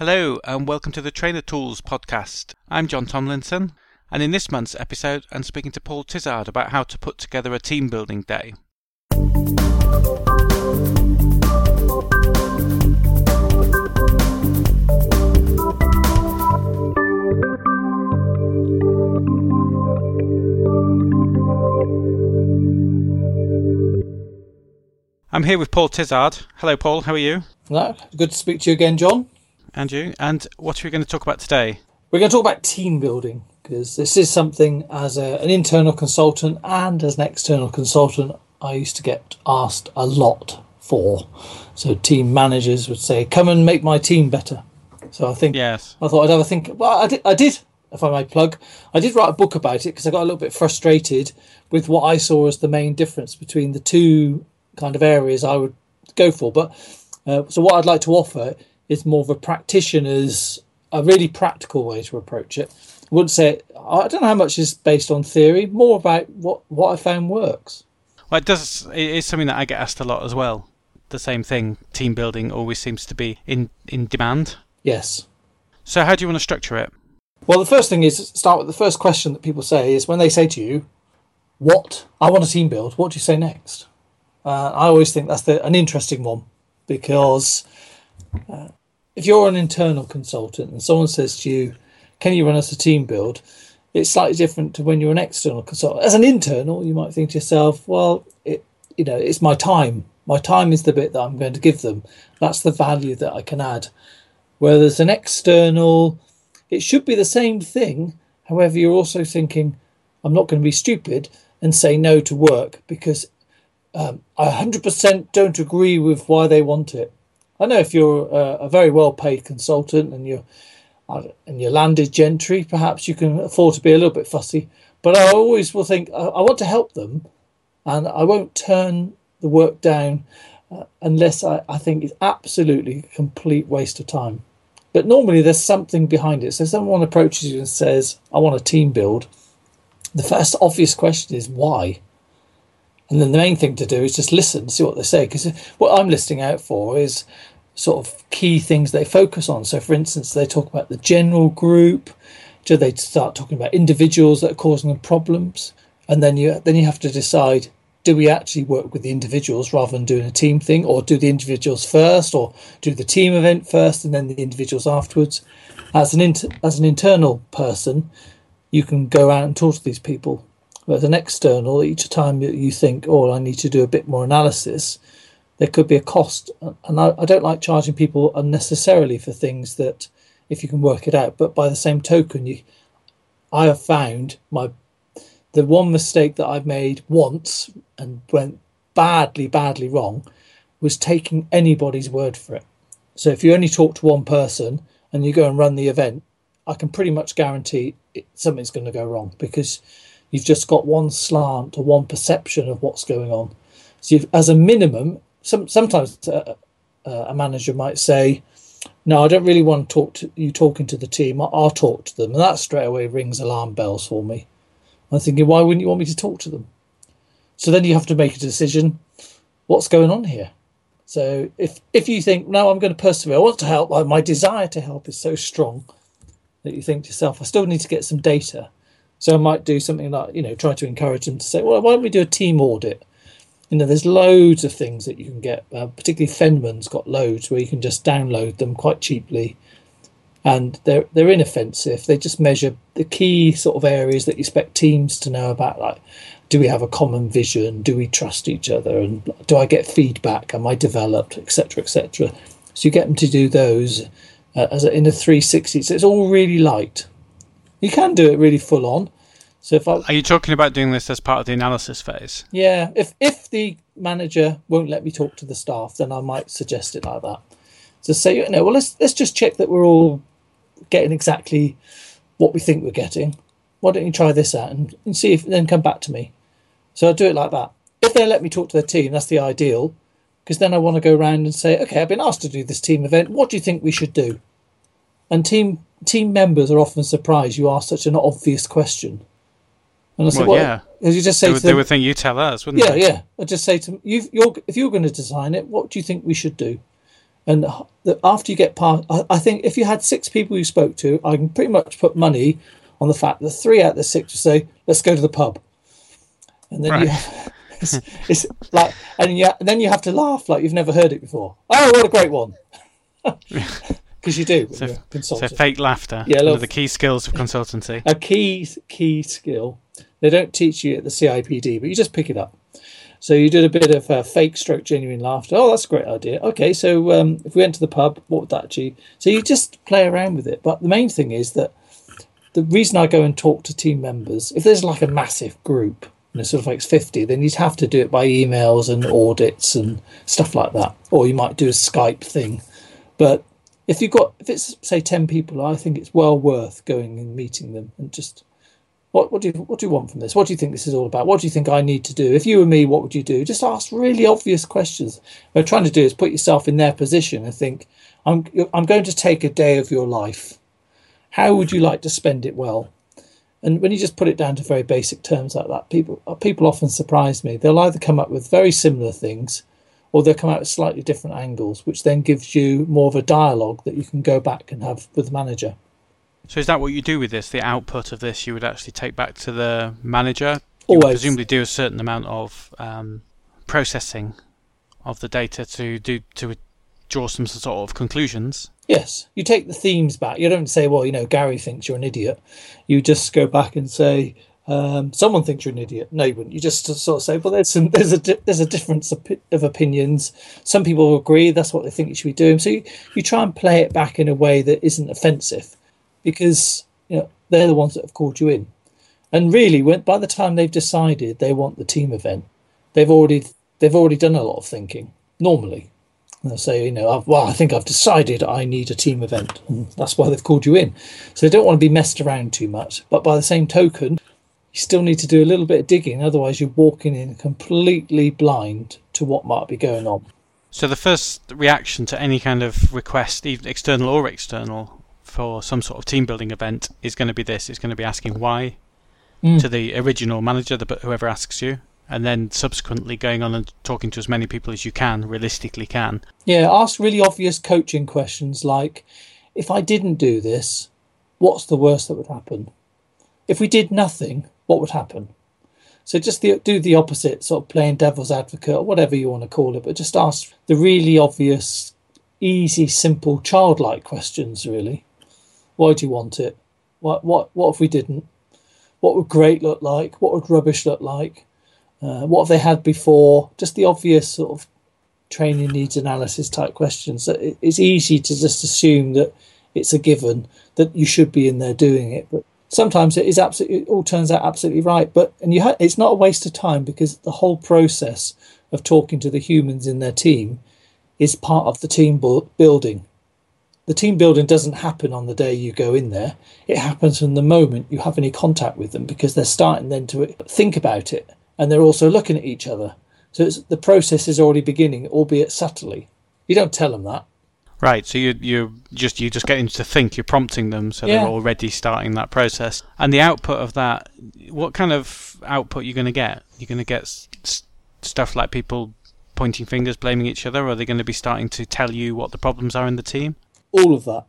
Hello, and welcome to the Trainer Tools podcast. I'm John Tomlinson, and in this month's episode, I'm speaking to Paul Tizard about how to put together a team building day. I'm here with Paul Tizard. Hello, Paul. How are you? Good to speak to you again, John. And you. And what are we going to talk about today? We're going to talk about team building because this is something as a, an internal consultant and as an external consultant I used to get asked a lot for. So team managers would say, "Come and make my team better." So I think Yes. I thought I'd have a think. Well, I did. I did if I may plug, I did write a book about it because I got a little bit frustrated with what I saw as the main difference between the two kind of areas I would go for. But uh, so what I'd like to offer is more of a practitioner's, a really practical way to approach it. I wouldn't say I don't know how much is based on theory, more about what what I found works. Well, it does. It is something that I get asked a lot as well. The same thing. Team building always seems to be in in demand. Yes. So, how do you want to structure it? Well, the first thing is start with the first question that people say is when they say to you, "What I want a team build," what do you say next? Uh, I always think that's the, an interesting one because uh, if you're an internal consultant and someone says to you, "Can you run us a team build?" It's slightly different to when you're an external consultant. As an internal, you might think to yourself, "Well, it, you know, it's my time. My time is the bit that I'm going to give them. That's the value that I can add." Whereas an external, it should be the same thing. However, you're also thinking, I'm not going to be stupid and say no to work because um, I 100% don't agree with why they want it. I know if you're a, a very well paid consultant and you're and you're landed gentry, perhaps you can afford to be a little bit fussy. But I always will think I, want to help them, and I won't turn the work down uh, unless I, I think it's absolutely a complete waste of time. But normally there's something behind it. So if someone approaches you and says, I want a team build, the first obvious question is why? And then the main thing to do is just listen, see what they say. Because what I'm listing out for is sort of key things they focus on. So, for instance, they talk about the general group. Do they start talking about individuals that are causing them problems? And then you then you have to decide: do we actually work with the individuals rather than doing a team thing, or do the individuals first, or do the team event first and then the individuals afterwards? As an inter- as an internal person, you can go out and talk to these people. But as an external, each time you think, "Oh, I need to do a bit more analysis," there could be a cost, and I, I don't like charging people unnecessarily for things that, if you can work it out. But by the same token, you, I have found my the one mistake that I've made once and went badly, badly wrong was taking anybody's word for it. So if you only talk to one person and you go and run the event, I can pretty much guarantee it, something's going to go wrong because you've just got one slant or one perception of what's going on. So, as a minimum, some sometimes uh, uh, a manager might say, "No, I don't really want to talk to you talking to the team. I'll, I'll talk to them," and that straight away rings alarm bells for me. I'm thinking, why wouldn't you want me to talk to them? So then you have to make a decision. What's going on here? So if if you think, no, I'm going to persevere, I want to help. My desire to help is so strong that you think to yourself, I still need to get some data. So I might do something like, you know, try to encourage them to say, well, why don't we do a team audit? You know, there's loads of things that you can get. Uh, particularly Fenman's got loads where you can just download them quite cheaply and they're they're inoffensive. They just measure the key sort of areas that you expect teams to know about, like do we have a common vision, do we trust each other, and do I get feedback, am I developed, etc., etc. So you get them to do those uh, as a, in a 360. So it's all really light. You can do it really full on. So if I Are you talking about doing this as part of the analysis phase? yeah, if if the manager won't let me talk to the staff, then I might suggest it like that. To say, you know, well, let's let's just check that we're all getting exactly what we think we're getting. Why don't you try this out and, and see if then come back to me? So I do it like that. If they let me talk to their team, that's the ideal, because then I want to go around and say, okay, I've been asked to do this team event. What do you think we should do? And team team members are often surprised you ask such an obvious question. And I say, Well, well, yeah. you just say They to would, them, they would think you tell us, wouldn't yeah, they? yeah. yeah. I just say to them, you, you're, if you're going to design it, what do you think we should do? And after you get past, I think if you had six people you spoke to, I can pretty much put money on the fact that three out of the six would say, "Let's go to the pub," and then right. you. It's, it's, like, and, you, and then you have to laugh like you've never heard it before. Oh, what a great one! Because you do. So, so, fake laughter. Yeah, one of the key skills of consultancy. A key key skill. They don't teach you at the CIPD, but you just pick it up. So you did a bit of uh, fake stroke genuine laughter. Oh, that's a great idea. Okay, so um, if we went to the pub, what would that achieve? So you just play around with it. But the main thing is that the reason I go and talk to team members, if there's like a massive group, you know, sort of like 50, then you'd have to do it by emails and audits and stuff like that. Or you might do a Skype thing. But if you've got, if it's say 10 people, I think it's well worth going and meeting them and just what, what do you what do you want from this? What do you think this is all about? What do you think I need to do? If you were me, what would you do? Just ask really obvious questions. What we're trying to do is put yourself in their position and think, I'm I'm going to take a day of your life. How would you like to spend it well? And when you just put it down to very basic terms like that, people people often surprise me. They'll either come up with very similar things, or they'll come out with slightly different angles, which then gives you more of a dialogue that you can go back and have with the manager. So is that what you do with this? The output of this you would actually take back to the manager? You Always. presumably do a certain amount of um, processing of the data to do to draw some sort of conclusions. Yes, you take the themes back. You don't say, "Well, you know, Gary thinks you're an idiot." You just go back and say, um, "Someone thinks you're an idiot." No, you wouldn't. You just sort of say, "Well, there's some, there's a there's a difference of, of opinions. Some people agree that's what they think you should be doing." So you, you try and play it back in a way that isn't offensive because you know they're the ones that have called you in. And really, when by the time they've decided they want the team event, they've already they've already done a lot of thinking. Normally, they'll say, you know, well, I think I've decided I need a team event, and that's why they've called you in. So they don't want to be messed around too much. But by the same token, you still need to do a little bit of digging, otherwise you're walking in completely blind to what might be going on. So the first reaction to any kind of request, even external or external, for some sort of team building event is going to be this. It's going to be asking why mm. to the original manager, the, whoever asks you, and then subsequently going on and talking to as many people as you can, realistically can. Yeah, ask really obvious coaching questions like, if I didn't do this, what's the worst that would happen? If we did nothing, what would happen? So just the, do the opposite, sort of playing devil's advocate or whatever you want to call it, but just ask the really obvious, easy, simple, childlike questions, really. Why do you want it? What what what if we didn't? What would great look like? What would rubbish look like? Uh, what have they had before? Just the obvious sort of training needs analysis type questions. It's easy to just assume that it's a given that you should be in there doing it, but sometimes it is absolutely it all turns out absolutely right. But and you ha- it's not a waste of time because the whole process of talking to the humans in their team is part of the team bu- building the team building doesn't happen on the day you go in there. It happens from the moment you have any contact with them because they're starting then to think about it and they're also looking at each other. So the process is already beginning, albeit subtly. You don't tell them that. Right. So you you just you just getting to think. You're prompting them, so yeah. they're already starting that process. And the output of that, what kind of output are you going to get? You're going to get s- stuff like people pointing fingers, blaming each other, or are they going to be starting to tell you what the problems are in the team? All of that,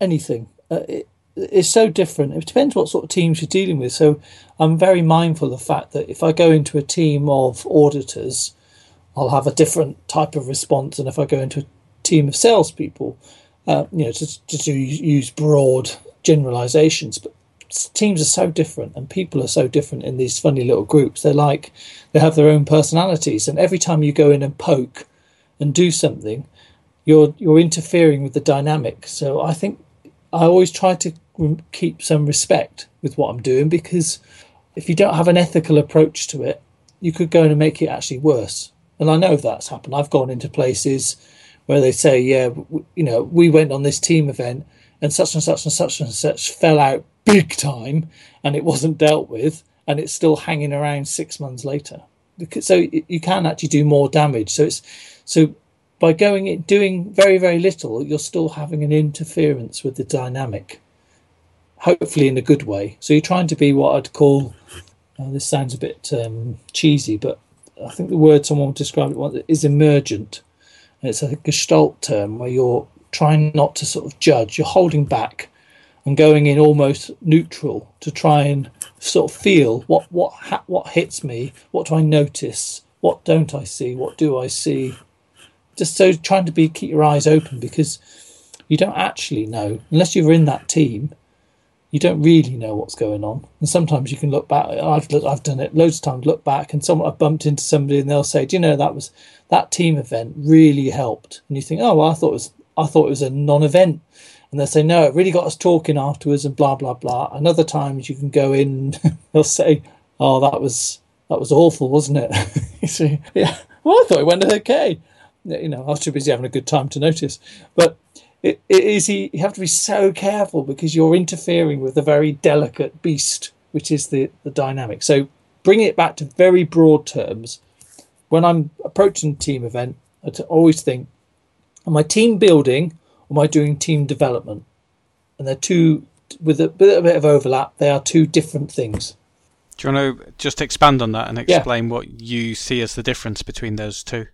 anything. Uh, it, it's so different. It depends what sort of teams you're dealing with. So I'm very mindful of the fact that if I go into a team of auditors, I'll have a different type of response than if I go into a team of salespeople. Uh, you know, to, to use broad generalizations, but teams are so different and people are so different in these funny little groups. They're like, they have their own personalities. And every time you go in and poke and do something, you're you're interfering with the dynamic. So I think I always try to keep some respect with what I'm doing because if you don't have an ethical approach to it, you could go and make it actually worse. And I know that's happened. I've gone into places where they say, yeah, you know, we went on this team event and such and such and such and such fell out big time and it wasn't dealt with and it's still hanging around six months later. So you can actually do more damage. So it's so by going it doing very very little you're still having an interference with the dynamic hopefully in a good way so you're trying to be what i'd call uh, this sounds a bit um, cheesy but i think the word someone described it once is emergent It's a Gestalt term where you're trying not to sort of judge. You're holding back and going in almost neutral to try and sort of feel what what what hits me, what do I notice, what don't I see, what do I see. Just so trying to be keep your eyes open because you don't actually know unless you're in that team. You don't really know what's going on, and sometimes you can look back. I've I've done it loads of times. Look back, and someone I've bumped into somebody, and they'll say, "Do you know that was that team event really helped?" And you think, "Oh, well, I thought it was I thought it was a non-event." and they'll say, no, it really got us talking afterwards and blah, blah, blah. And other times you can go in, they'll say, oh, that was, that was awful, wasn't it? you see, yeah, well, I thought it went okay. You know, I was too busy having a good time to notice. But it, it is, you have to be so careful because you're interfering with a very delicate beast, which is the, the dynamic. So bringing it back to very broad terms, when I'm approaching a team event, I always think, am I team building or am I doing team development? And they're two, with a, with a bit of overlap, they are two different things. Do you want to just expand on that and explain yeah. what you see as the difference between those two?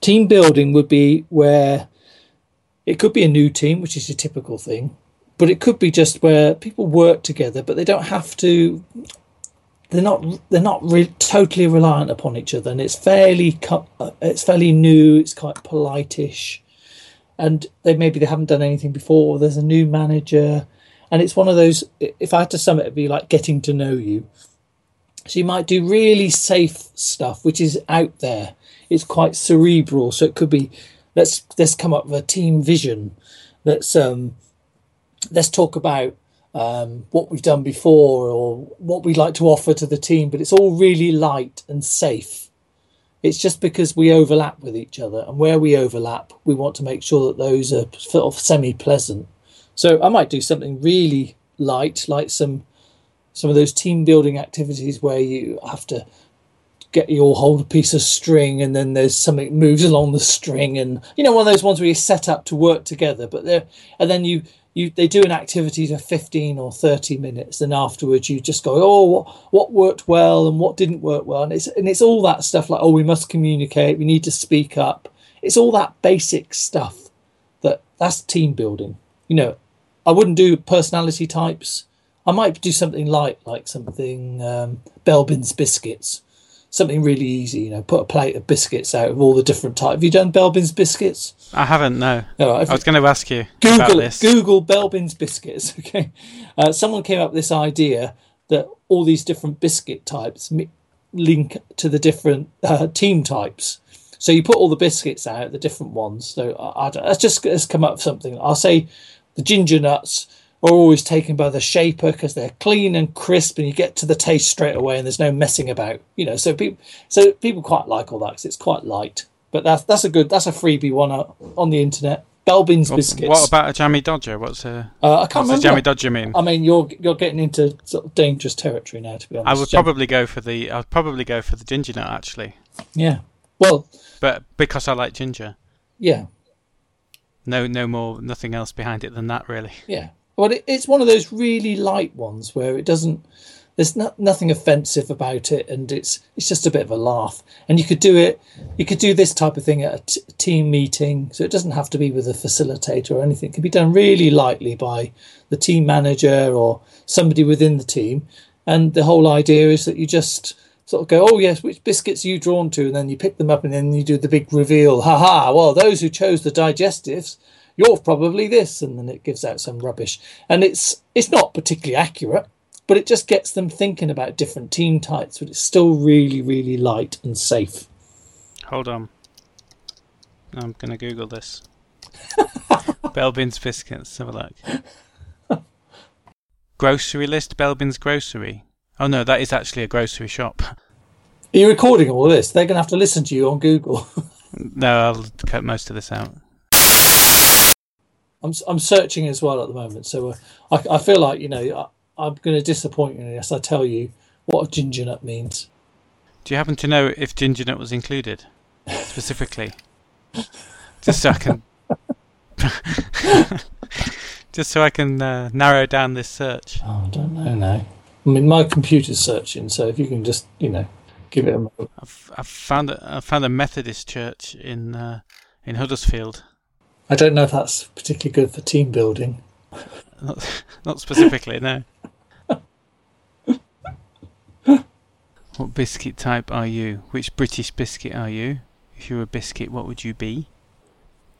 Team building would be where it could be a new team, which is a typical thing, but it could be just where people work together, but they don't have to. They're not. They're not re- totally reliant upon each other, and it's fairly. It's fairly new. It's quite politish and they maybe they haven't done anything before. there's a new manager, and it's one of those. If I had to sum it, it'd be like getting to know you. So you might do really safe stuff, which is out there. It's quite cerebral, so it could be let's let's come up with a team vision. Let's um let's talk about um, what we've done before or what we'd like to offer to the team, but it's all really light and safe it's just because we overlap with each other, and where we overlap, we want to make sure that those are sort of semi-pleasant. So I might do something really light, like some some of those team building activities where you have to get you all hold a piece of string and then there's something moves along the string and you know one of those ones where you set up to work together but there and then you you they do an activity for 15 or 30 minutes and afterwards you just go oh what, what worked well and what didn't work well? And it's and it's all that stuff like oh we must communicate we need to speak up. It's all that basic stuff that that's team building. You know i wouldn't do personality types. I might do something light like something um, belbin's biscuits something really easy. You know, put a plate of biscuits out of all the different types. Have you done Belbin's biscuits? I haven't. No. I was going to ask you Google about this. Google Belbin's biscuits. Okay, uh, someone came up with this idea that all these different biscuit types link to the different uh, team types. So you put all the biscuits out, the different ones. So I, I don't, let's just let's come up with something. I'll say the ginger nuts are always taken by the shaper because they're clean and crisp and you get to the taste straight away and there's no messing about you know so people so people quite like all that because it's quite light but that's that's a good that's a freebie one on the internet Belbin's biscuits. What about a jammy dodger? What's a uh, I can't remember. a jammy dodger mean? I mean, you're you're getting into sort of dangerous territory now. To be honest, I would probably go for the I'd probably go for the ginger nut actually. Yeah, well, but because I like ginger. Yeah. No, no more, nothing else behind it than that, really. Yeah, well, it, it's one of those really light ones where it doesn't. There's not, nothing offensive about it, and it's it's just a bit of a laugh. And you could do it. You could do this type of thing at a t- team meeting, so it doesn't have to be with a facilitator or anything. It can be done really lightly by the team manager or somebody within the team. And the whole idea is that you just sort of go, oh yes, which biscuits are you drawn to, and then you pick them up, and then you do the big reveal. Ha ha! Well, those who chose the digestives you're probably this, and then it gives out some rubbish. And it's it's not particularly accurate, but it just gets them thinking about different team types, but it's still really, really light and safe. Hold on. I'm gonna Google this. Belbin's biscuits. Have a look. grocery list. Belbin's grocery. Oh no, that is actually a grocery shop. Are you recording all this? They're going to have to listen to you on Google. no, I'll cut most of this out. I'm I'm searching as well at the moment, so uh, I I feel like you know I, am going to disappoint you unless I tell you what a ginger nut means. Do you happen to know if ginger nut was included specifically? just so I can, just so I can uh, narrow down this search. Oh, I don't know No, I mean, my computer's searching, so if you can just you know give it a moment. I've, I've found a, I found a Methodist church in uh, in Huddersfield. I don't know if that's particularly good for team building. Not, not specifically, no. what biscuit type are you? Which British biscuit are you? If you were a biscuit, what would you be?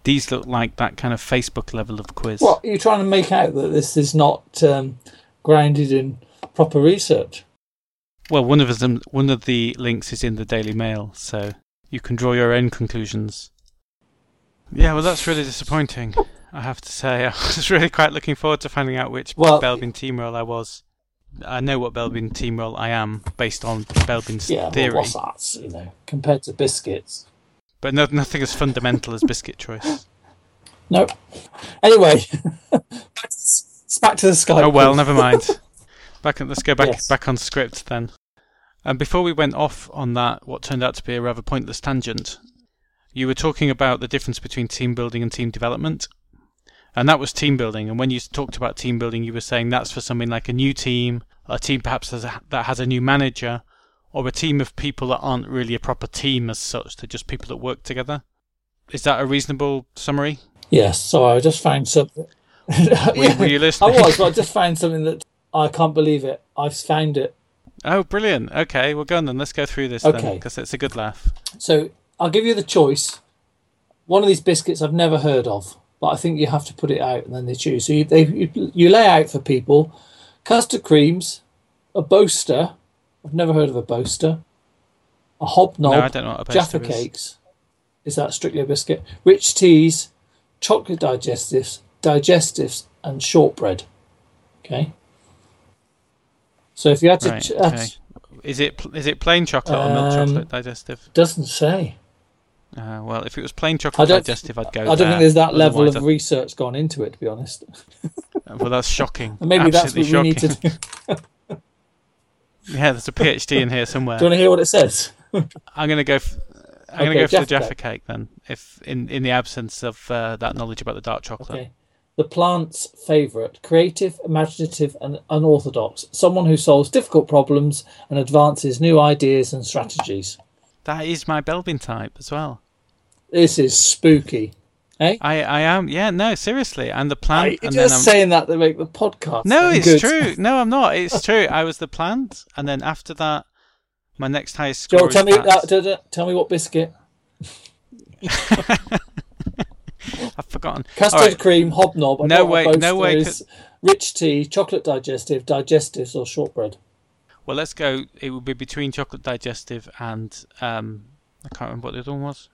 These look like that kind of Facebook level of quiz. What are you trying to make out that this is not um, grounded in proper research? Well, one of them, one of the links is in the Daily Mail, so you can draw your own conclusions. Yeah, well, that's really disappointing. I have to say, I was really quite looking forward to finding out which Well- Belbin team role I was. I know what Belbin team role I am based on Belbin's Yeah, theory, well, what's that? You know, compared to biscuits. but no, nothing as fundamental as biscuit choice. Nope. Anyway, it's back to the sky. Oh well, never mind. Back, let's go back Yes. back on script then. And before we went off on that, what turned out to be a rather pointless tangent, you were talking about the difference between team building and team development, and that was team building. And when you talked about team building, you were saying that's for something like a new team, a team perhaps has a, that has a new manager, or a team of people that aren't really a proper team as such. They're just people that work together. Is that a reasonable summary? Yes. Sorry, I just found something. Were, were you I was, but I just found something that I can't believe it. I've found it. Oh, brilliant. Okay, well, go on then. Let's go through this then, because it's a good laugh. So I'll give you the choice. One of these biscuits I've never heard of, but I think you have to put it out and then they choose. So you, they, you, you lay out for people custard creams, a boaster. I've never heard of a boaster. A hobnob, no, I don't know what a Jaffa is. cakes. Is that strictly a biscuit? Rich teas, chocolate digestives, digestives, and shortbread. Okay. So if you had to, Right, ch- okay. Is it is it plain chocolate or milk Um, chocolate digestive? doesn't say. Uh, well, if it was plain chocolate digestive, I'd go. I don't there. think there's that level of I'd- research gone into it, to be honest. Well, that's shocking. And maybe that's what Absolutely we need to do. Yeah, there's a PhD in here somewhere. Do you want to hear what it says? I'm gonna go. F- I'm gonna go for the Jaffa Jaffa cake then. If in in the absence of uh, that knowledge about the dark chocolate. Okay. The plant's favourite, creative, imaginative, and unorthodox. Someone who solves difficult problems and advances new ideas and strategies. That is my Belbin type as well. This is spooky. Eh? I I am. Yeah, no, seriously. And the Are plant. you and then just saying that to make the podcast. No, it's good. true. No, I'm not. It's true. I was the plant, and then after that, my next highest Joel, score tell is me, Pat's. uh, d- d- tell me what biscuit. I've forgotten. Custard right. cream, hobnob. No way- no way Rich tea, chocolate digestive, digestives, or shortbread. Well, let's go. It would be between chocolate digestive and um, I can't remember what the other one was.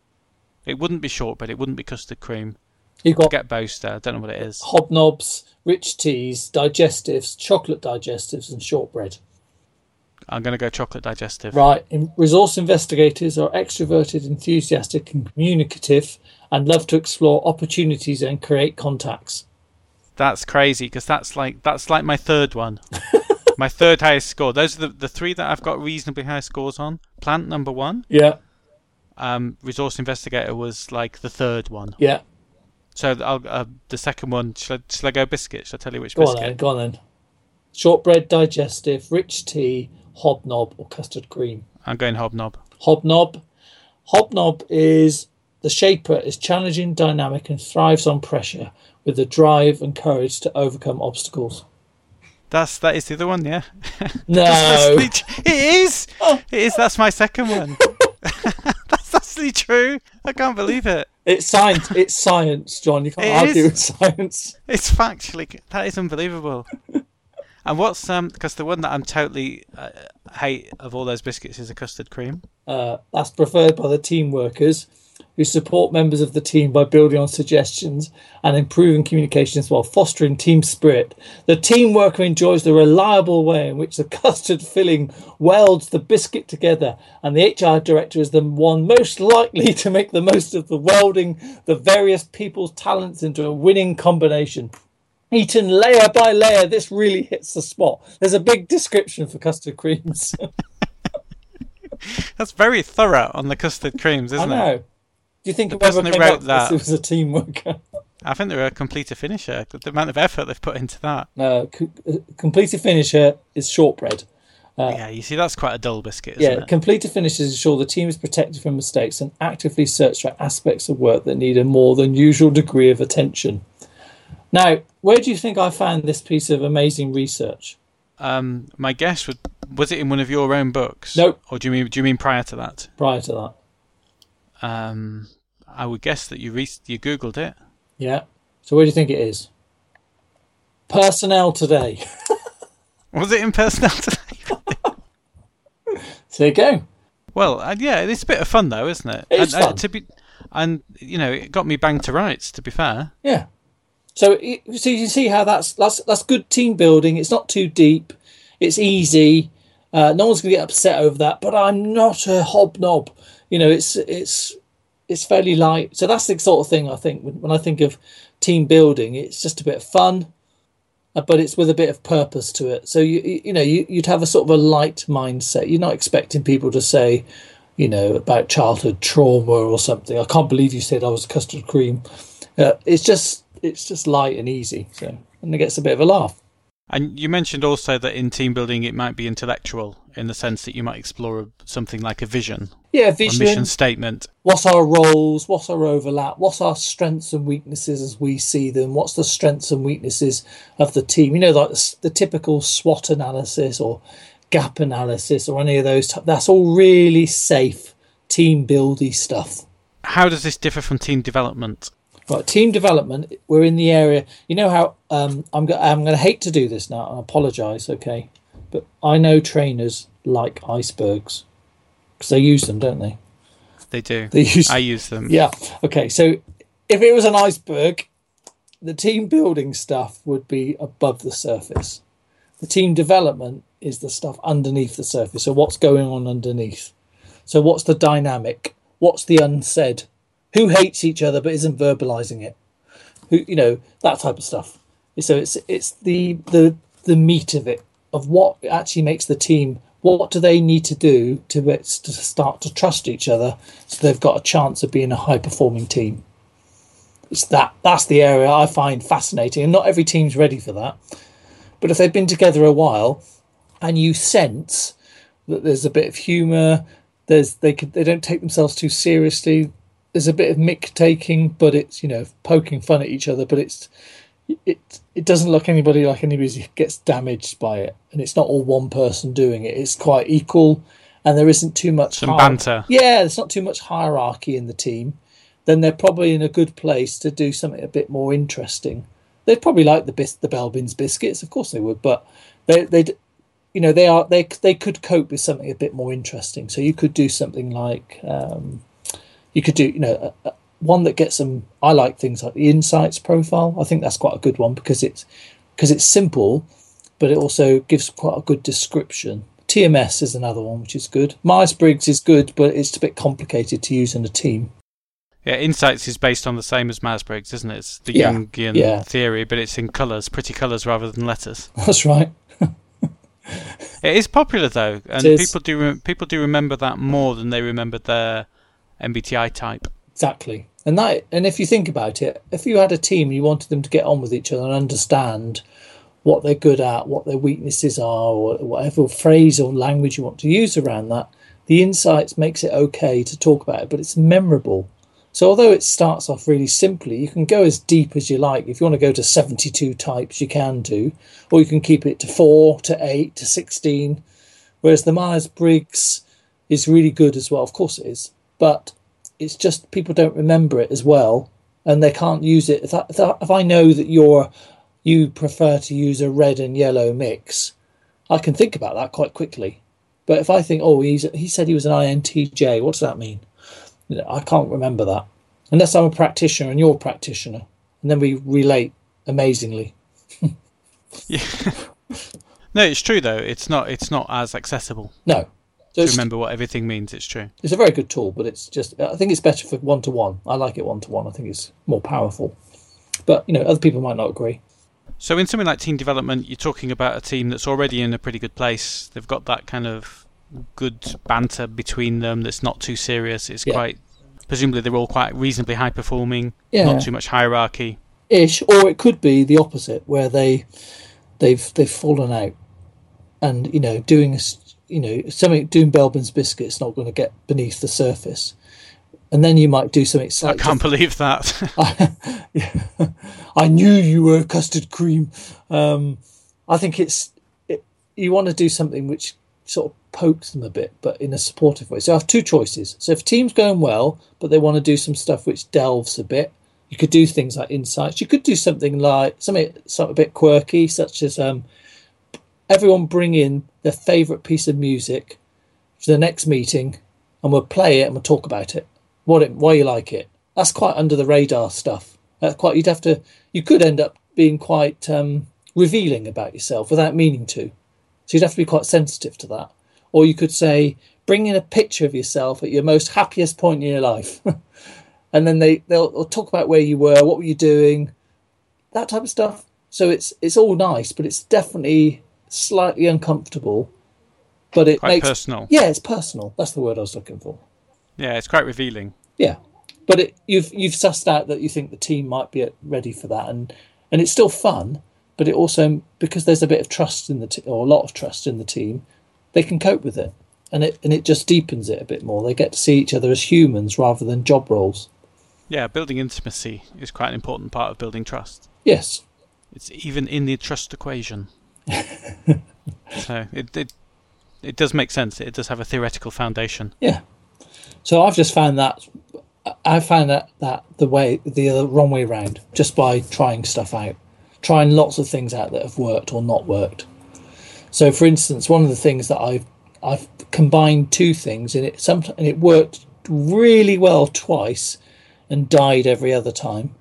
It wouldn't be shortbread. It wouldn't be custard cream. You've got Get boaster. I don't know what it is. hobnobs, rich teas, digestives, chocolate digestives, and shortbread. I'm going to go chocolate digestive. Right. Resource investigators are extroverted, enthusiastic, and communicative, and love to explore opportunities and create contacts. That's crazy because that's like that's like my third one. my third highest score. Those are the, the three that I've got reasonably high scores on. Plant number one. Yeah. Um, resource investigator was like the third one. Yeah. So I'll, uh, the second one. Shall I, shall I go biscuit? Shall I tell you which Go on then. Go on then. Shortbread, digestive, rich tea, hobnob, or custard cream. I'm going hobnob. Hobnob. Hobnob is the shaper is challenging, dynamic, and thrives on pressure with the drive and courage to overcome obstacles. That's that is the other one, yeah. No. It is. It is. That's my second one. actually true. I can't believe it. It's science. It's science, John. You can't It argue is. with science. It's factually that is unbelievable. and what's um because the one that I'm totally uh, hate of all those biscuits is a custard cream. Uh, that's preferred by the team workers who support members of the team by building on suggestions and improving communications while fostering team spirit. The team worker enjoys the reliable way in which the custard filling welds the biscuit together, and the HR director is the one most likely to make the most of the welding the various people's talents into a winning combination. Eaten layer by layer, this really hits the spot. There's a big description for custard creams. That's very thorough on the custard creams, isn't it? Do you think The person who wrote that- was a team worker? I think they're a completer finisher. The amount of effort they've put into that. No, co- uh, completer finisher is shortbread. Uh, yeah, you see, that's quite a dull biscuit. yeah, it? completer finishers ensure the team is protected from mistakes and actively search for aspects of work that need a more than usual degree of attention. Now, where do you think I found this piece of amazing research? Um, my guess would was it in one of your own books? Nope. Or do you mean do you mean prior to that? Prior to that. Um, I would guess that you re- you googled it. Yeah. So where do you think it is? Personnel today. was it in personnel today? there you go. Well, uh, yeah, it's a bit of fun though, isn't it? It's and, uh, fun. to be, and you know, it got me banged to rights. To be fair. Yeah. So, so you see how that's that's that's good team building. It's not too deep. It's easy. Uh, no one's going to get upset over that. But I'm not a hobnob. You know, it's it's it's fairly light. So that's the sort of thing I think when, when I think of team building. It's just a bit of fun, uh, but it's with a bit of purpose to it. So you you know you, you'd have a sort of a light mindset. You're not expecting people to say, you know, about childhood trauma or something. I can't believe you said I was custard cream. Uh, it's just it's just light and easy. So and it gets a bit of a laugh. And you mentioned also that in team building it might be intellectual in the sense that you might explore something like a vision. Yeah, vision. A mission statement. What's our roles? What's our overlap? What's our strengths and weaknesses as we see them? What's the strengths and weaknesses of the team? You know, like the, the typical SWOT analysis or gap analysis or any of those. T- that's all really safe team buildy stuff. How does this differ from team development? Right, team development. We're in the area. You know how um, I'm. Go- I'm going to hate to do this now. I apologise. Okay, but I know trainers like icebergs because they use them, don't they? They do. They use. I use them. Yeah. Okay. So if it was an iceberg, the team building stuff would be above the surface. The team development is the stuff underneath the surface. So what's going on underneath? So what's the dynamic? What's the unsaid? Who hates each other but isn't verbalizing it. Who you know that type of stuff. So it's it's the the the meat of it of what actually makes the team what do they need to do to, to start to trust each other so they've got a chance of being a high performing team. It's that that's the area i find fascinating and not every team's ready for that. But if they've been together a while and you sense that there's a bit of humor there's they could they don't take themselves too seriously there's a bit of mick taking, but it's you know poking fun at each other, but it's it it doesn't look anybody like anybody gets damaged by it, and it's not all one person doing it. It's quite equal, and there isn't too much some banter. Yeah, there's not too much hierarchy in the team. Then they're probably in a good place to do something a bit more interesting. They'd probably like the bis- the Belbins biscuits, of course they would, but they they'd you know they are they they could cope with something a bit more interesting. So you could do something like. Um, you could do you know a, a, one that gets them i like things like the insights profile i think that's quite a good one because it's because it's simple but it also gives quite a good description tms is another one which is good myers-briggs is good but it's a bit complicated to use in a team yeah, Insights is based on the same as Myers-Briggs, isn't it? It's the yeah. Jungian yeah. theory, but it's in colours, pretty colours rather than letters. That's right. it is popular though, and people do re- people do remember that more than they remembered their MBTI type. Exactly. And that and if you think about it, if you had a team you wanted them to get on with each other and understand what they're good at, what their weaknesses are, or whatever phrase or language you want to use around that, the insights makes it okay to talk about it, but it's memorable. So although it starts off really simply, you can go as deep as you like. If you want to go to 72 types, you can do, or you can keep it to 4 to 8 to 16. Whereas the Myers Briggs is really good as well. Of course it is but it's just people don't remember it as well and they can't use it. If I, if I know that you're you prefer to use a red and yellow mix i can think about that quite quickly. But if i think oh he's he said he was an intj what does that mean? I can't remember that unless i'm a practitioner and you're a practitioner and then we relate amazingly. Yeah. No it's true though it's not it's not as accessible. No so to remember what everything means. It's true. It's a very good tool, but it's just I think it's better for one to one. I like it one to one. I think it's more powerful. But you know, other people might not agree. So in something like team development, you're talking about a team that's already in a pretty good place. They've got that kind of good banter between them that's not too serious. It's yeah. quite presumably they're all quite reasonably high performing. Yeah. Not too much hierarchy. Ish, or it could be the opposite, where they they've they've fallen out and you know doing you know, something doing Belbin's biscuits not going to get beneath the surface. And then you might do something. I can't believe that. I, yeah, I knew you were custard cream. Um, I think it's it, you want to do something which sort of pokes them a bit, but in a supportive way. So I have two choices. So if team's going well, but they want to do some stuff which delves a bit, you could do things like insights. You could do something like something, something a bit quirky, such as um, everyone bring in their favourite piece of music for the next meeting, and we'll play it and we'll talk about it. What it, why you like it? That's quite under the radar stuff. That's quite. You'd have to. You could end up being quite um, revealing about yourself without meaning to. So you'd have to be quite sensitive to that. Or you could say, bring in a picture of yourself at your most happiest point in your life. and then they, they'll, they'll, talk about where you were, what were you doing, that type of stuff. So it's it's all nice, but it's definitely slightly uncomfortable. But it quite makes personal. Yeah, it's personal. That's the word I was looking for. Yeah, it's quite revealing. Yeah, but it, you've you've sussed out that you think the team might be ready for that, and and it's still fun but it also because there's a bit of trust in the team or a lot of trust in the team, they can cope with it, and it and it just deepens it a bit more. They get to see each other as humans rather than job roles. Yeah, building intimacy is quite an important part of building trust. Yes, it's even in the trust equation. so it, it it does make sense. It does have a theoretical foundation. Yeah. So I've just found that I found that that the way the wrong way around just by trying stuff out trying lots of things out that have worked or not worked. So, for instance, one of the things that I've I've combined two things and it some and it worked really well twice and died every other time,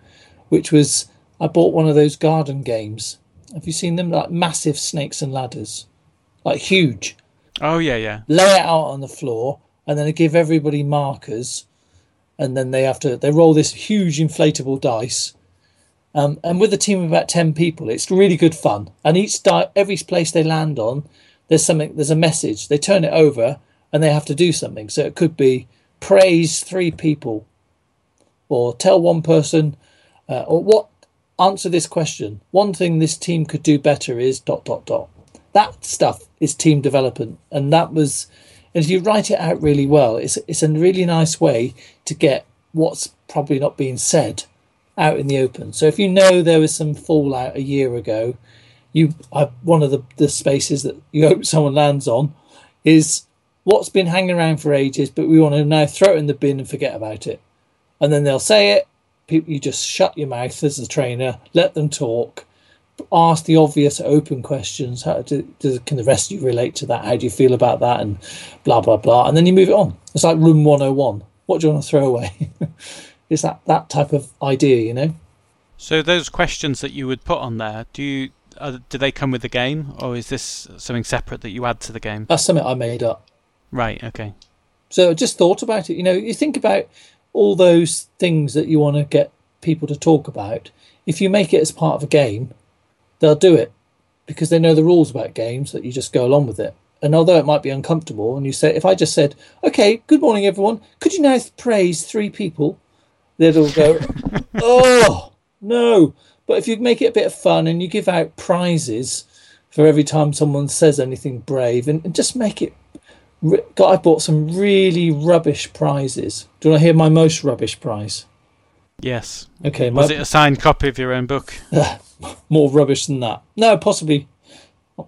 which was I bought one of those garden games. Have you seen them? Like massive snakes and ladders, like huge. Oh yeah, yeah. Lay it out on the floor and then they give everybody markers, and then they have to they roll this huge inflatable dice um, and with a team of about ten people, it's really good fun. And each di- every place they land on, there's something. There's a message. They turn it over, and they have to do something. So it could be praise three people, or tell one person, uh, or what. Answer this question. One thing this team could do better is dot dot dot. That stuff is team development, and that was. And if you write it out really well, it's it's a really nice way to get what's probably not being said out in the open. So if you know there was some fallout a year ago, you uh, one of the, the spaces that you hope someone lands on is what's been hanging around for ages, but we want to now throw it in the bin and forget about it. And then they'll say it. People, you just shut your mouth as a trainer, let them talk, ask the obvious open questions. How do, do, can the rest of you relate to that? How do you feel about that? And blah blah blah. And then you move it on. It's like room 101. What do you want to throw away? Is that that type of idea, you know. So those questions that you would put on there, do you uh, do they come with the game, or is this something separate that you add to the game? That's something I made up. Right. Okay. So I just thought about it. You know, you think about all those things that you want to get people to talk about. If you make it as part of a game, they'll do it because they know the rules about games that you just go along with it. And although it might be uncomfortable, and you say, if I just said, okay, good morning, everyone, could you now praise three people that'll go, oh, no. But if you make it a bit of fun and you give out prizes for every time someone says anything brave and, and just make it. God, I bought some really rubbish prizes. Do you want to hear my most rubbish prize? Yes. Okay. Was it a signed copy of your own book? more rubbish than that. No, possibly.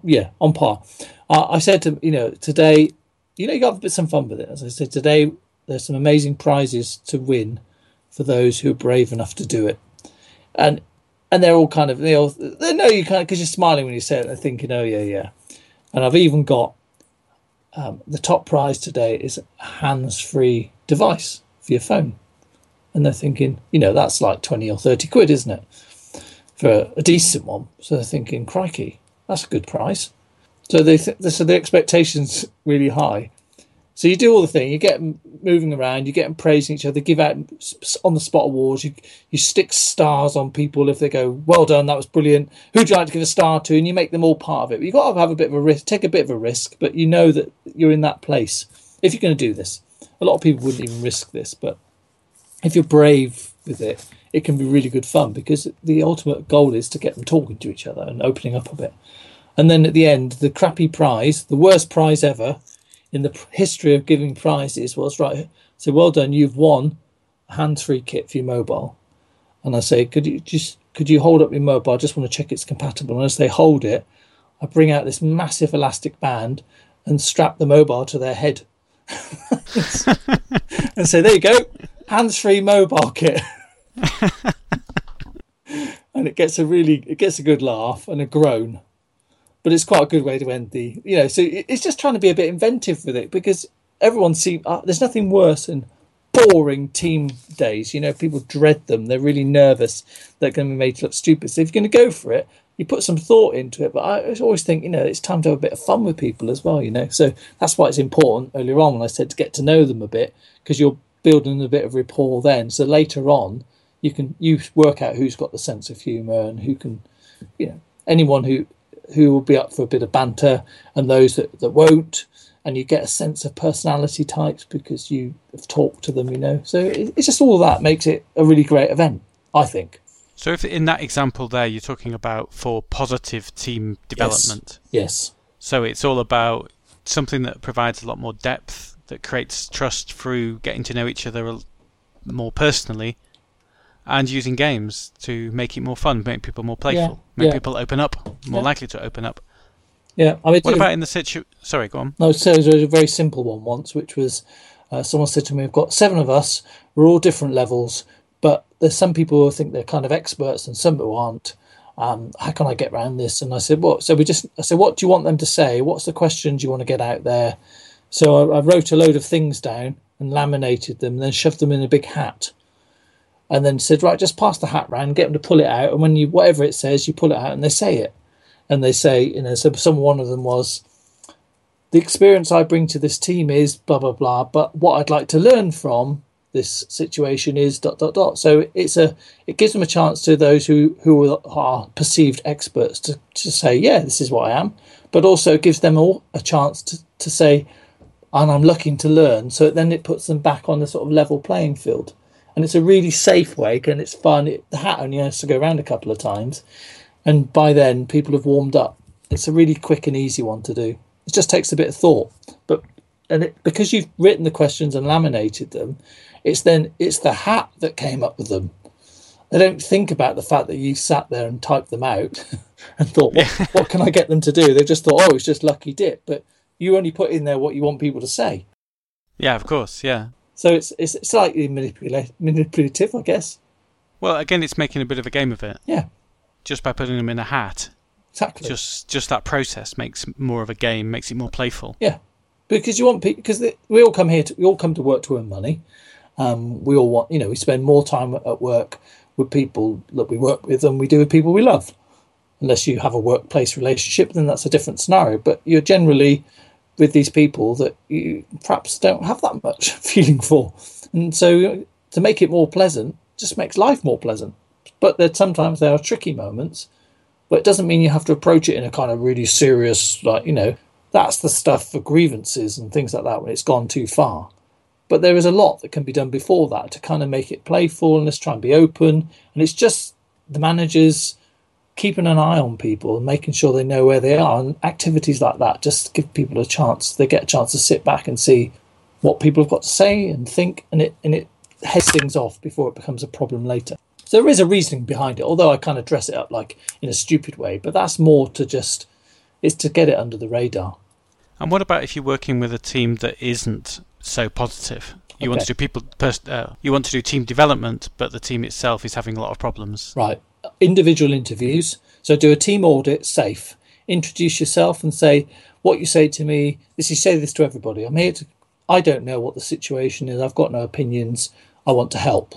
Yeah, on par. Uh, I said to you know today, you know you got a bit some fun with it. As I said today, there's some amazing prizes to win for those who are brave enough to do it. And and they're all kind of they all they know you kind of because you're smiling when you say it. They're thinking, oh yeah, yeah. And I've even got um, the top prize today is a hands-free device for your phone, and they're thinking, you know, that's like twenty or thirty quid, isn't it, for a decent one? So they're thinking, crikey, that's a good price. So they th- so the expectations really high, so you do all the thing. You get moving around. You get them praising each other. Give out on the spot awards. You you stick stars on people if they go well done. That was brilliant. Who'd you like to give a star to? And you make them all part of it. You've got to have a bit of a risk. Take a bit of a risk, but you know that you're in that place if you're going to do this. A lot of people wouldn't even risk this, but if you're brave with it, it can be really good fun because the ultimate goal is to get them talking to each other and opening up a bit. And then at the end, the crappy prize, the worst prize ever, in the history of giving prizes was right. So well done, you've won a hands-free kit for your mobile. And I say, could you just could you hold up your mobile? I just want to check it's compatible. And as they hold it, I bring out this massive elastic band and strap the mobile to their head. and say, there you go, hands-free mobile kit. and it gets a really it gets a good laugh and a groan but it's quite a good way to end the you know so it's just trying to be a bit inventive with it because everyone seems uh, there's nothing worse than boring team days you know people dread them. They're really nervous they're going to be made to look stupid. So if you're going to go for it you put some thought into it but i always think you know it's time to have a bit of fun with people as well you know. So that's why it's important earlier on when i said to get to know them a bit because you're building a bit of rapport then. So later on you can you work out who's got the sense of humor and who can you know anyone who who will be up for a bit of banter and those that, that won't. And you get a sense of personality types because you have talked to them you know. So it's just all that makes it a really great event i think. So if in that example there you're talking about for positive team development. Yes, yes. so it's all about something that provides a lot more depth that creates trust through getting to know each other more personally and using games to make it more fun, make people more playful, make yeah. people open up, more yeah. likely to open up. Yeah, I mean, what about in the situ? Sorry, go on. No, so there was a very simple one once, which was uh, someone said to me, "We've got seven of us. We're all different levels, but there's some people who think they're kind of experts and some who aren't. Um, how can I get around this?" And I said, "What?" So we just, I said, "What do you want them to say? What's the questions you want to get out there?" So I, I wrote a load of things down and laminated them, and then shoved them in a big hat and then said, right, just pass the hat round, get them to pull it out, and when you whatever it says, you pull it out, and they say it, and they say, you know, so some one of them was, the experience I bring to this team is blah blah blah, but what I'd like to learn from this situation is dot dot dot. So it's a it gives them a chance to those who who are perceived experts to to say, yeah, this is what I am, but also gives them all a chance to to say, and I'm looking to learn. So then it puts them back on the sort of level playing field and it's a really safe way and it's fun. It, the hat only has to go around a couple of times, and by then people have warmed up. It's a really quick and easy one to do. It just takes a bit of thought, but and it, because you've written the questions and laminated them, it's then it's the hat that came up with them. They don't think about the fact that you sat there and typed them out and thought, what, what can I get them to do? They just thought, oh, it's just lucky dip, but you only put in there what you want people to say. Yeah, of course, yeah. So it's it's slightly manipula- manipulative, I guess. Well, again, it's making a bit of a game of it. Yeah. Just by putting them in a hat. Exactly. Just just that process makes more of a game, makes it more playful. Yeah, because you want people because we all come here to we all come to work to earn money. Um, we all want you know we spend more time at work with people that we work with than we do with people we love. Unless you have a workplace relationship, then that's a different scenario. But you're generally with these people that you perhaps don't have that much feeling for. And so to make it more pleasant just makes life more pleasant. But there sometimes there are tricky moments, but it doesn't mean you have to approach it in a kind of really serious, like, you know, that's the stuff for grievances and things like that when it's gone too far. But there is a lot that can be done before that to kind of make it playful and let's try and be open. And it's just the managers keeping an eye on people and making sure they know where they are and activities like that just give people a chance they get a chance to sit back and see what people have got to say and think and it and it heads things off before it becomes a problem later. So there is a reasoning behind it although i kind of dress it up like in a stupid way but that's more to just is to get it under the radar. And what about if you're working with a team that isn't so positive? You okay. want to do people pers- uh, you want to do team development but the team itself is having a lot of problems. Right individual interviews. So do a team audit safe. Introduce yourself and say what you say to me. This you say this to everybody. I'm here to. I don't know what the situation is. I've got no opinions. I want to help.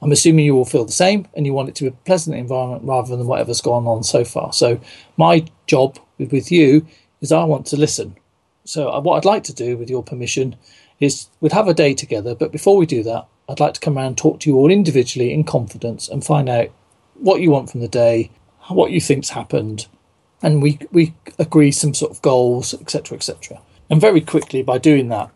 I'm assuming you all feel the same and you want it to be a pleasant environment rather than whatever's gone on so far. So my job with you is I want to listen. So what I'd like to do, with your permission, is we'd have a day together. But before we do that, I'd like to come around and talk to you all individually in confidence and find out what you want from the day, what you think's happened, and we we agree some sort of goals, etc., etc. And very quickly, by doing that,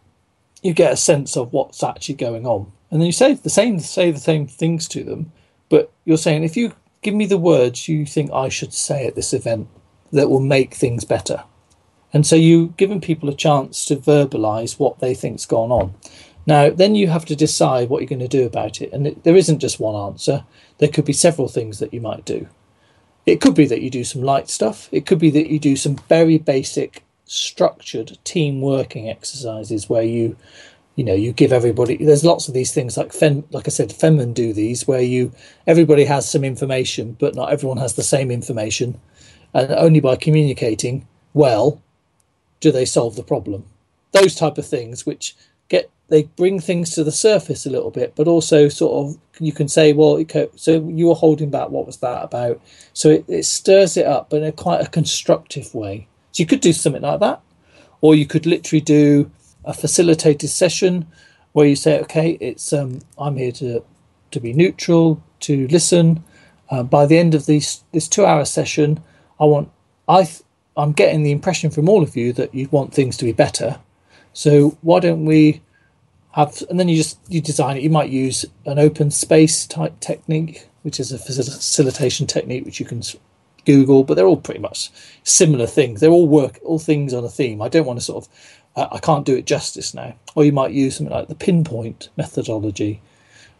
you get a sense of what's actually going on, and then you say the same say the same things to them, but you're saying if you give me the words you think I should say at this event that will make things better, And so you've given people a chance to verbalize what they think's gone on. Now, then you have to decide what you're going to do about it. And there isn't just one answer, there could be several things that you might do. It could be that you do some light stuff, it could be that you do some very basic, structured team working exercises where you you know you give everybody there's lots of these things like like i said Fenman do these where you everybody has some information but not everyone has the same information and only by communicating well do they solve the problem those type of things which get they bring things to the surface a little bit, but also sort of you can say, well, okay, so you were holding back. What was that about? So it, it stirs it up, but in a quite a constructive way. So you could do something like that, or you could literally do a facilitated session where you say, okay, it's um, I'm here to to be neutral, to listen. Uh, by the end of this this two hour session, I want I th- I'm getting the impression from all of you that you want things to be better. So why don't we have, and then you just you design it. You might use an open space type technique, which is a facilitation technique, which you can Google, but they're all pretty much similar things. They're all work, all things on a theme. I don't want to sort of, uh, I can't do it justice now. Or you might use something like the pinpoint methodology,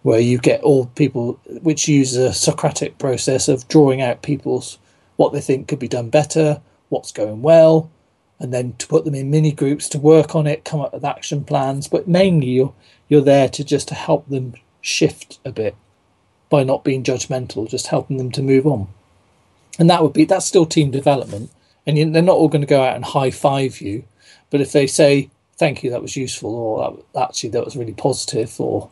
where you get all people, which uses a Socratic process of drawing out people's what they think could be done better, what's going well, and then to put them in mini groups to work on it, come up with action plans. But mainly you're you're there to just to help them shift a bit by not being judgmental, just helping them to move on. And that would be that's still team development. And you, they're not all going to go out and high five you, but if they say thank you, that was useful, or actually that was really positive, or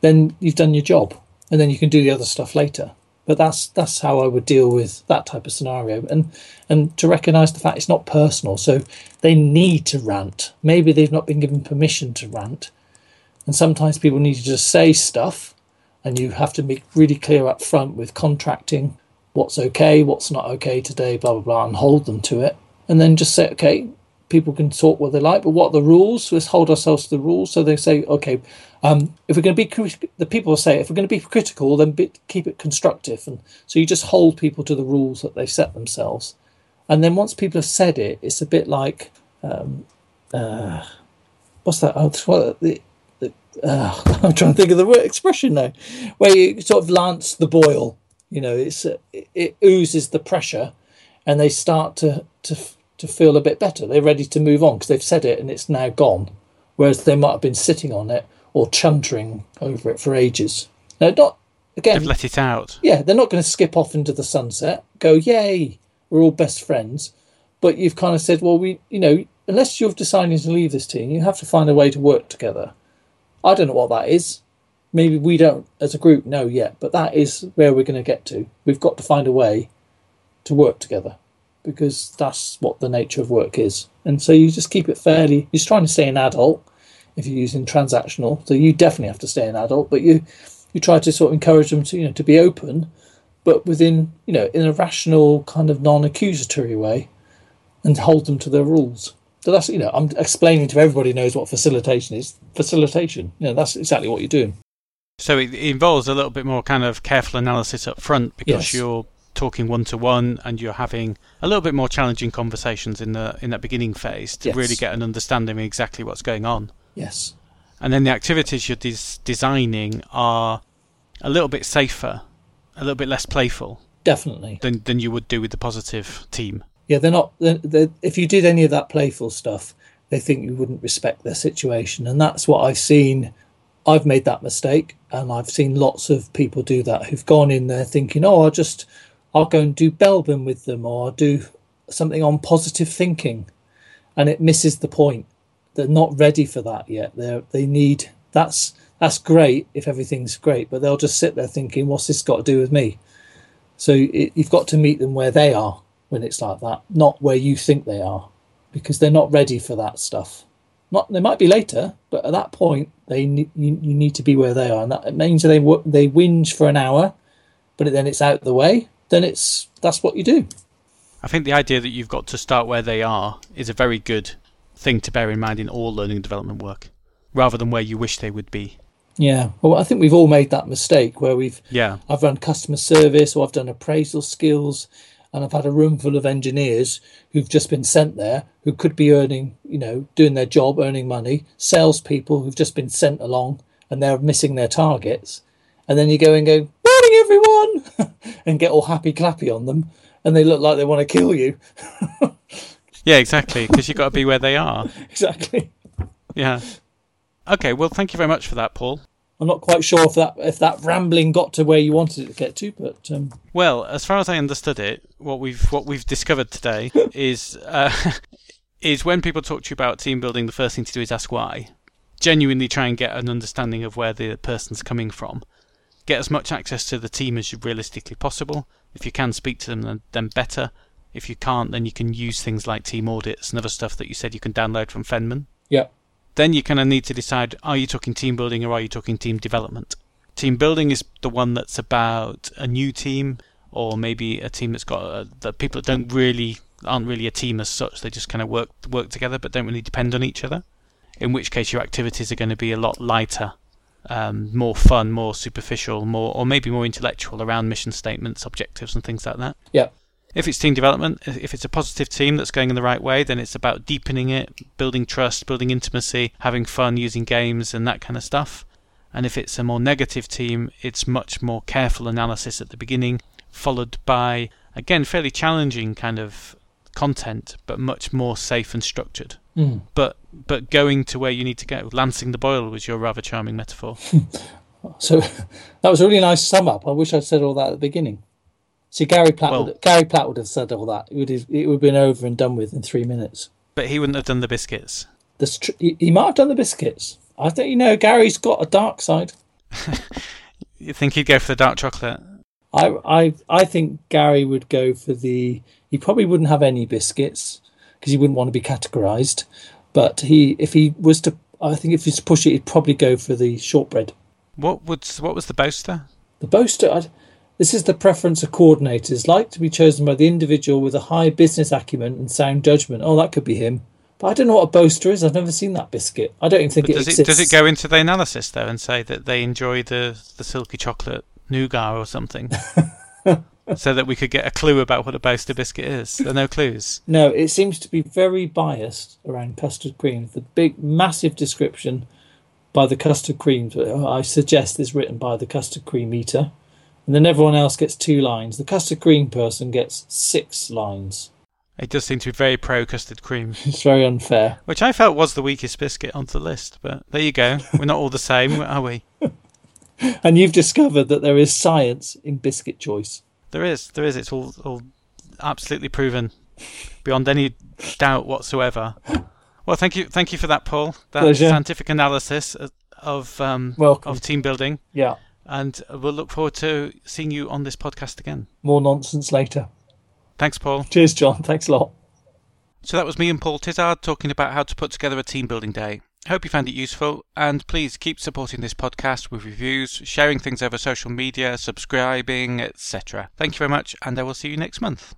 then you've done your job, and then you can do the other stuff later. But that's that's how I would deal with that type of scenario, and and to recognise the fact it's not personal. So they need to rant. Maybe they've not been given permission to rant, and sometimes people need to just say stuff, and you have to be really clear up front with contracting what's okay, what's not okay today, blah blah blah, and hold them to it, and then just say okay, people can talk what they like, but what are the rules? Let's hold ourselves to the rules. So they say, okay, um, if we're going to be, the people say, if we're going to be critical, then be, keep it constructive. And so you just hold people to the rules that they set themselves. And then once people have said it, it's a bit like, um, uh, what's that? Oh, what, the, the, uh, I'm trying to think of the word expression now, where you sort of lance the boil. You know, it's it, it oozes the pressure, and they start to to to feel a bit better. They're ready to move on because they've said it and it's now gone. Whereas they might have been sitting on it or chuntering over it for ages. Now, not again. They've let it out. Yeah, they're not going to skip off into the sunset. Go, yay, we're all best friends. But you've kind of said, well, we, you know, unless you've decided to leave this team, you have to find a way to work together. I don't know what that is. Maybe we don't, as a group, know yet. But that is where we're going to get to. We've got to find a way to work together because that's what the nature of work is. And so you just keep it fairly. You're trying to stay an adult if you're using transactional, so you definitely have to stay an adult. But you you try to sort of encourage them to you know to be open, but within you know in a rational kind of non-accusatory way, and hold them to their rules. So that's you know I'm explaining to everybody knows what facilitation is. Facilitation, you know that's exactly what you're doing. So it involves a little bit more kind of careful analysis up front because yes. you're talking one to one and you're having a little bit more challenging conversations in the in that beginning phase to yes. really get an understanding of exactly what's going on. Yes. And then the activities you're des- designing are a little bit safer, a little bit less playful. Definitely. Than than you would do with the positive team. Yeah, they're not. They're, they're, if you did any of that playful stuff, they think you wouldn't respect their situation, and that's what I've seen. I've made that mistake, and I've seen lots of people do that who've gone in there thinking, "Oh, I'll just I'll go and do Belbin with them or do something on positive thinking. And it misses the point. They're not ready for that yet. They they need that's that's great if everything's great, but they'll just sit there thinking, "What's this got to do with me?" So it, you've got to meet them where they are when it's like that, not where you think they are, because they're not ready for that stuff. Not they might be later, but at that point, they you, you need to be where they are, and that means they they whinge for an hour, but then it's out the way, then it's that's what you do. I think the idea that you've got to start where they are is a very good thing to bear in mind in all learning and development work, rather than where you wish they would be. Yeah, well, I think we've all made that mistake where we've. Yeah. I've run customer service or I've done appraisal skills, and I've had a room full of engineers who've just been sent there who could be earning, you know, doing their job, earning money, salespeople who've just been sent along and they're missing their targets. And then you go and go, everyone, and get all happy clappy on them, and they look like they want to kill you. yeah, exactly, because you've got to be where they are. exactly. Yeah. Okay, well, thank you very much for that, Paul. I'm not quite sure if that if that rambling got to where you wanted it to get to, but um... well, as far as I understood it, what we've what we've discovered today is uh, is when people talk to you about team building, the first thing to do is ask why. Genuinely try and get an understanding of where the person's coming from. Get as much access to the team as you realistically possible. If you can speak to them, then, then better. If you can't, then you can use things like team audits and other stuff that you said you can download from Fenman. Yeah then you kind of need to decide are you talking team building or are you talking team development? Team building is the one that's about a new team or maybe a team that's got uh, the people that don't really aren't really a team as such. They just kind of work work together but don't really depend on each other. In which case your activities are going to be a lot lighter, um, more fun, more superficial, more or maybe more intellectual around mission statements, objectives, and things like that. Yeah. If it's team development, if it's a positive team that's going in the right way, then it's about deepening it, building trust, building intimacy, having fun using games and that kind of stuff. And if it's a more negative team, it's much more careful analysis at the beginning, followed by, again, fairly challenging kind of content, but much more safe and structured. Mm. But but going to where you need to go, lancing the boil was your rather charming metaphor. so that was a really nice sum up. I wish I'd said all that at the beginning. See, Gary Platt, well, would, Gary Platt would have said all that. It would have, it would have been over and done with in three minutes. But he wouldn't have done the biscuits. Tr- he, he might have done the biscuits. I think you know Gary's got a dark side. you think he'd go for the dark chocolate? I I I think Gary would go for the. He probably wouldn't have any biscuits because he wouldn't want to be categorized. But he, if he was to, I think if he's to push it, he'd probably go for the shortbread. What would what was the boaster? The boaster. I'd, this is the preference of coordinators, like to be chosen by the individual with a high business acumen and sound judgment. Oh, that could be him. But I don't know what a boaster is. I've never seen that biscuit. I don't even think it does exists. It, does it go into the analysis though and say that they enjoy the the silky chocolate nougat or something? so that we could get a clue about what a boaster biscuit is. There are no clues. No, it seems to be very biased around custard cream. The big, massive description by the custard cream, uh, I suggest, is written by the custard cream eater and then everyone else gets two lines. The custard cream person gets six lines. It does seem to be very pro custard cream. it's very unfair. Which I felt was the weakest biscuit on the list, but there you go. We're not all the same, are we? and you've discovered that there is science in biscuit choice. There is, there is. It's all, all absolutely proven beyond any doubt whatsoever. Well, thank you, thank you for that, Paul. That Pleasure. scientific analysis of um, of team building. Yeah and we'll look forward to seeing you on this podcast again. More nonsense later. Thanks, Paul. Cheers, John. Thanks a lot. So that was me and Paul Tizard talking about how to put together a team building day. Hope you found it useful, and please keep supporting this podcast with reviews, sharing things over social media, subscribing, etc. Thank you very much, and I will see you next month.